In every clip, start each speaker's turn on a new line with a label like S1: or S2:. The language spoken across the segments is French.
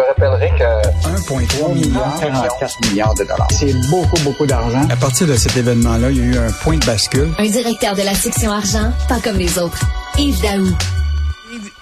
S1: te rappellerai que
S2: 1,3 milliard, 44 milliards de dollars. C'est beaucoup, beaucoup d'argent.
S3: À partir de cet événement-là, il y a eu un point de bascule.
S4: Un directeur de la section argent, pas comme les autres. Yves Daou.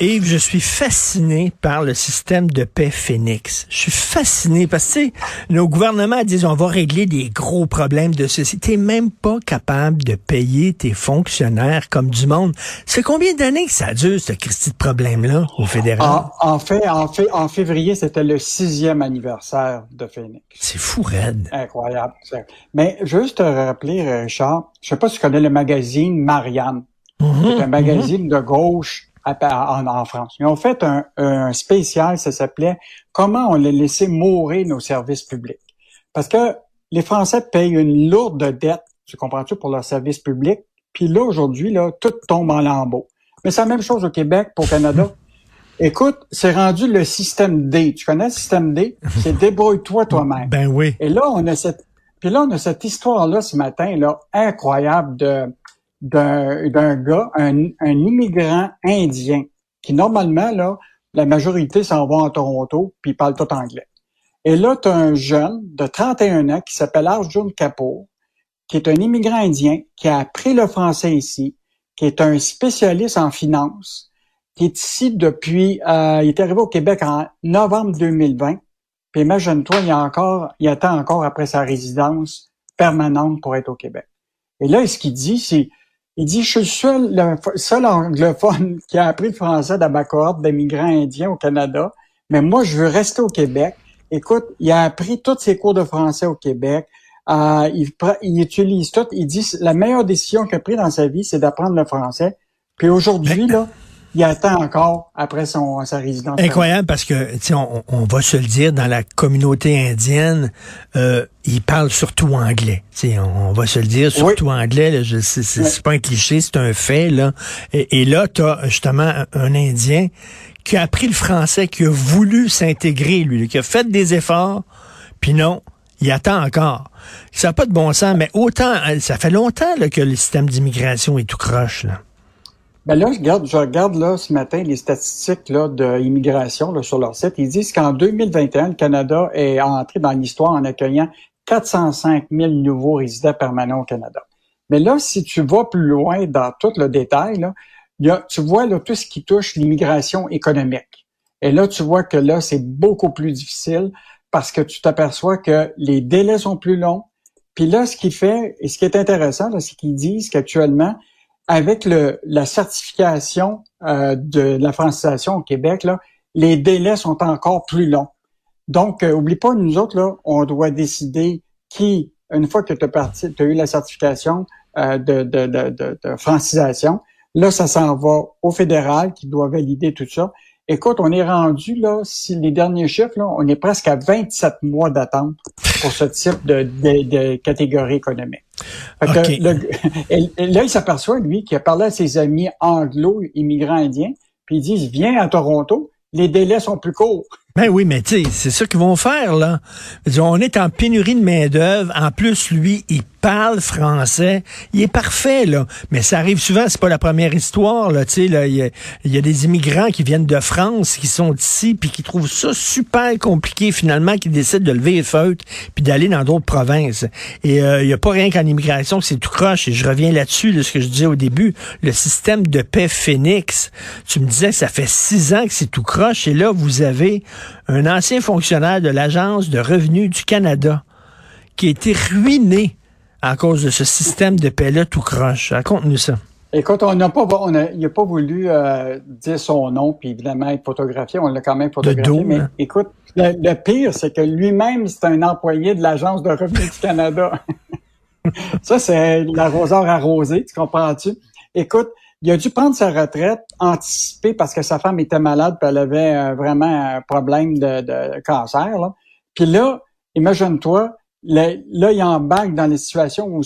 S5: Yves, je suis fasciné par le système de paix Phoenix. Je suis fasciné parce que, nos gouvernements disent on va régler des gros problèmes de ceci. T'es même pas capable de payer tes fonctionnaires comme du monde. C'est combien d'années que ça dure, ce Christie de problème-là, au fédéral?
S2: En, fait, en, fait, en février, c'était le sixième anniversaire de Phoenix.
S5: C'est fou, raide.
S2: Incroyable. Mais juste te rappeler, Richard, je sais pas si tu connais le magazine Marianne.
S5: Mhm,
S2: C'est un magazine de gauche en, France. Ils ont fait un, spécial, ça s'appelait Comment on les laissé mourir nos services publics. Parce que les Français payent une lourde dette, tu comprends-tu, pour leurs services publics. Puis là, aujourd'hui, là, tout tombe en lambeaux. Mais c'est la même chose au Québec, pour Canada. Écoute, c'est rendu le système D. Tu connais le système D? C'est débrouille-toi toi-même.
S5: Ben oui.
S2: Et là, on a cette, puis là, on a cette histoire-là ce matin, là, incroyable de, d'un gars, un, un, immigrant indien, qui normalement, là, la majorité s'en va en Toronto, puis il parle tout anglais. Et là, tu as un jeune de 31 ans qui s'appelle Arjun Kapoor, qui est un immigrant indien, qui a appris le français ici, qui est un spécialiste en finance, qui est ici depuis, euh, il est arrivé au Québec en novembre 2020. Puis imagine-toi, il, il attend encore après sa résidence permanente pour être au Québec. Et là, ce qu'il dit, c'est, il dit, je suis le seul, le seul anglophone qui a appris le français dans ma cohorte d'immigrants indiens au Canada, mais moi, je veux rester au Québec. Écoute, il a appris tous ses cours de français au Québec. Euh, il, il, utilise tout. Il dit, la meilleure décision qu'il a prise dans sa vie, c'est d'apprendre le français. Puis aujourd'hui, là, il attend encore après son, sa résidence.
S5: Incroyable parce que, on, on va se le dire, dans la communauté indienne, euh, ils parlent surtout anglais. On, on va se le dire, surtout anglais. C'est pas un cliché, c'est un fait. Là. Et, et là, tu as justement un, un, Indien qui a appris le français, qui a voulu s'intégrer, lui, qui a fait des efforts, puis non, il attend encore. Ça n'a pas de bon sens, mais autant, ça fait longtemps là, que le système d'immigration est tout croche. Là.
S2: Ben là, je regarde, je regarde là ce matin les statistiques là, de là, sur leur site. Ils disent qu'en 2021, le Canada est entré dans l'histoire en accueillant 405 000 nouveaux résidents permanents au Canada. Mais là, si tu vas plus loin dans tout le détail, là, tu vois là, tout ce qui touche l'immigration économique. Et là, tu vois que là, c'est beaucoup plus difficile parce que tu t'aperçois que les délais sont plus longs. Puis là, ce qui fait, et ce qui est intéressant, c'est qu'ils disent qu'actuellement, avec le, la certification euh, de la francisation au Québec, là, les délais sont encore plus longs. Donc, euh, oublie pas, nous autres, là, on doit décider qui, une fois que tu as, eu la certification euh, de, de, de, francisation, là, ça s'en va au fédéral qui doit valider tout ça. Écoute, on est rendu, là, si les derniers chiffres, là, on est presque à 27 mois d'attente pour ce type de catégorie économique. Fait que et, là, il s'aperçoit, lui, qu'il a parlé à ses amis anglo-immigrants indiens, puis ils disent, viens à Toronto, les délais sont plus courts.
S5: Ben oui, mais tu c'est ça qu'ils vont faire, là. On est en pénurie de main-d'œuvre. En plus, lui, il parle français. Il est parfait, là. Mais ça arrive souvent, c'est pas la première histoire, là. Tu il y, a des immigrants qui viennent de France, qui sont ici, puis qui trouvent ça super compliqué, finalement, qui décident de lever les feutres, puis d'aller dans d'autres provinces. Et euh, il y a pas rien qu'en immigration, c'est tout croche. Et je reviens là-dessus, de ce que je disais au début. Le système de paix Phoenix, tu me disais, ça fait six ans que c'est tout croche. Et là, vous avez un ancien fonctionnaire de l'Agence de revenus du Canada qui a été ruiné à cause de ce système de paix-là tout croche. Raconte-nous ça.
S2: Écoute, on n'a pas, on a, il n'a pas voulu euh, dire son nom, puis évidemment être photographié. On l'a quand même photographié. mais hein? écoute, le, pire, c'est que lui-même, c'est un employé de l'Agence de revenus du Canada. ça, c'est l'arroseur arrosé, tu comprends-tu? Écoute, il a dû prendre sa retraite anticipée parce que sa femme était malade elle avait euh, vraiment un problème de, cancer. Là. Puis là, imagine-toi, là, il embarque dans les situations où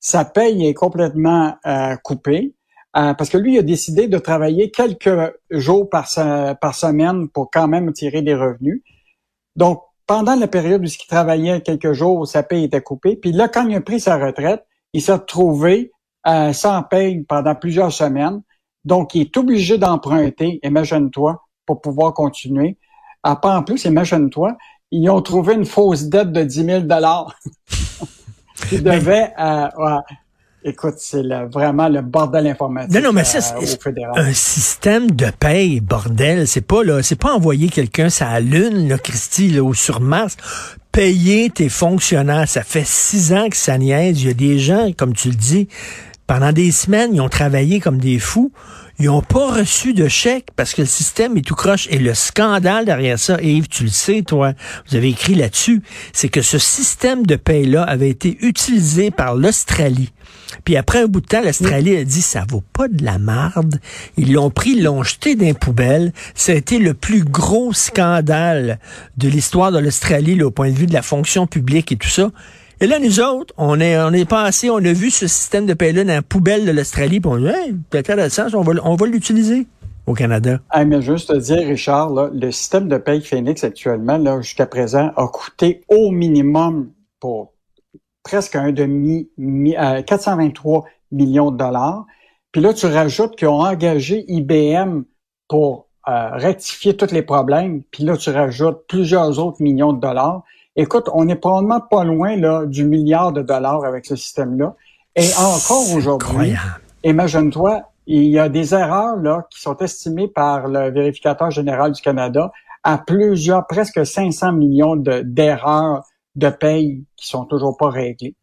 S2: sa paye est complètement euh, coupée. Euh, parce que lui, il a décidé de travailler quelques jours par, semaine pour quand même tirer des revenus. Donc, pendant la période où il travaillait quelques jours, sa paye était coupée. Puis là, quand il a pris sa retraite, il s'est retrouvé euh, sans paye pendant plusieurs semaines. Donc, il est obligé d'emprunter, imagine-toi, pour pouvoir continuer. Ah, pas en plus, imagine-toi, ils ont trouvé une fausse dette de 10 000 qui devait euh, Écoute, c'est vraiment le bordel informatique
S5: non, non, mais ça, euh, Un système de paye, bordel, c'est pas là, c'est pas envoyer quelqu'un sur la Lune, là, Christy, là, ou sur Mars. Payer tes fonctionnaires, ça fait six ans que ça niaise. Il y a des gens, comme tu le dis, pendant des semaines, ils ont travaillé comme des fous. Ils n'ont pas reçu de chèque parce que le système est tout croche. Et le scandale derrière ça, Yves, tu le sais, toi, vous avez écrit là-dessus, c'est que ce système de paye-là avait été utilisé par l'Australie. Puis après un bout de temps, l'Australie a dit ça vaut pas de la marde. Ils l'ont pris, l'ont jeté dans les poubelles. Ça a été le plus gros scandale de l'histoire de l'Australie au point de vue de la fonction publique et tout ça. Et là, nous autres, on est, on passé, on a vu ce système de paye-là dans la poubelle de l'Australie, puis on dit, hey, intéressant, on va, on va l'utiliser au Canada.
S2: Mais juste te dire, Richard, le système de paye Phoenix actuellement, jusqu'à présent, a coûté au minimum pour presque un demi, 423 euh, millions de dollars. Puis là, tu rajoutes qu'ils ont engagé IBM pour euh, rectifier tous les problèmes. Puis là, tu rajoutes plusieurs autres millions de dollars. Écoute, on n'est probablement pas loin là, du milliard de dollars avec ce système-là. Et encore aujourd'hui, imagine-toi, il y a des erreurs là qui sont estimées par le vérificateur général du Canada à plusieurs, presque 500 millions d'erreurs de, paye qui sont toujours pas réglées.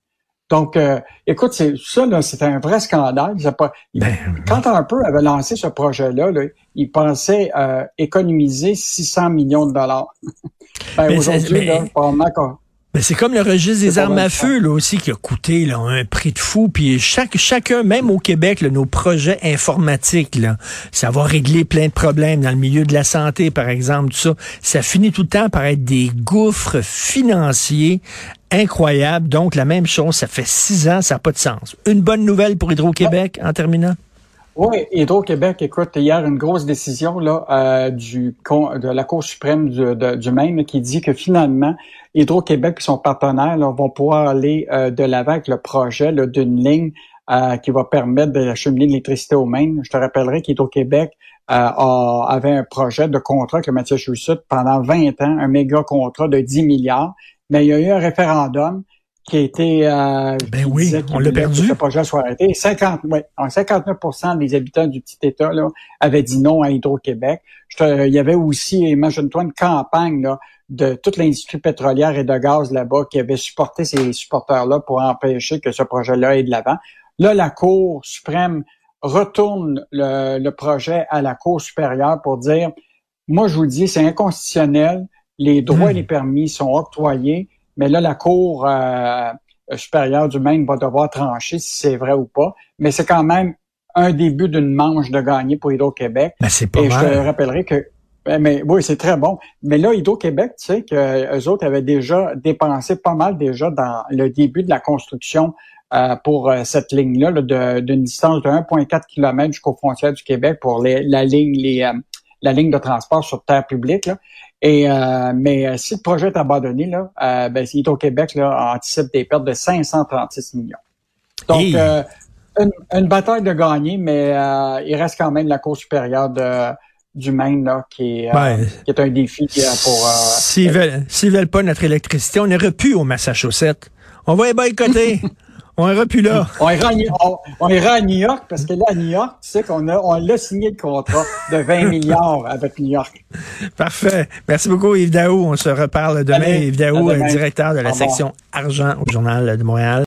S2: Donc, euh, écoute, c'est ça, là, c'était un vrai scandale. Pas, ben, quand peu avait lancé ce projet-là, là, il pensait euh, économiser 600 millions de dollars. ben, aujourd'hui, là, probablement
S5: mais c'est comme le registre des armes à feu là aussi qui a coûté là, un prix de fou. Puis chaque chacun, même au Québec, là, nos projets informatiques, là, ça va régler plein de problèmes dans le milieu de la santé, par exemple, tout ça. Ça finit tout le temps par être des gouffres financiers incroyables. Donc la même chose, ça fait six ans, ça n'a pas de sens. Une bonne nouvelle pour Hydro-Québec en terminant?
S2: Oui, Hydro-Québec, écoute, hier, une grosse décision là, euh, de la Cour suprême du, du Maine qui dit que finalement, Hydro-Québec et son partenaire vont pouvoir aller euh, de l'avant avec le projet d'une ligne euh, qui va permettre d'acheminer l'électricité au Maine. Je te rappellerai qu'Hydro-Québec avait un projet de contrat avec le Massachusetts pendant 20 ans, un méga contrat de 10 milliards, mais il y a eu un référendum qui a été euh,
S5: ben oui, on l'a perdu.
S2: ce projet soit arrêté. 50, ouais, 59 des habitants du petit État là, avaient dit non à Hydro-Québec. Il y avait aussi, imagine-toi, une campagne là, de toute l'industrie pétrolière et de gaz là-bas qui avait supporté ces supporters-là pour empêcher que ce projet-là aille de l'avant. Là, la Cour suprême retourne le, le projet à la Cour supérieure pour dire, moi je vous dis, c'est inconstitutionnel, les droits et hmm. les permis sont octroyés, mais là, la Cour euh, supérieure du Maine va devoir trancher si c'est vrai ou pas. Mais c'est quand même un début d'une manche de gagner pour Hydro-Québec.
S5: Mais c'est pas
S2: Et je te rappellerai que mais oui, c'est très bon. Mais là, Hydro-Québec, tu sais que eux autres avaient déjà dépensé pas mal déjà dans le début de la construction euh, pour euh, cette ligne-là d'une distance de 1,4 km jusqu'aux frontières du Québec pour les, la ligne les, la ligne de transport sur terre publique. Là. Et euh, mais euh, si le projet est abandonné, là, euh, ben, Hydro-Québec là, anticipe des pertes de 536 millions. Donc, euh, une, une, bataille de gagner, mais euh, il reste quand même la Cour supérieure de, du Maine là, qui, est, ben, qui est un défi pour...
S5: S'ils veulent, veulent pas notre électricité, on aurait pu au Massachusetts. On va les boycotter. On ira plus là.
S2: On ira, à, New York parce que là, à New York, tu sais qu'on a, on l'a signé le contrat de 20 milliards avec New York.
S5: Parfait. Merci beaucoup, Yves Daou. On se reparle demain. Yves Daou, directeur de la section argent au Journal de Montréal.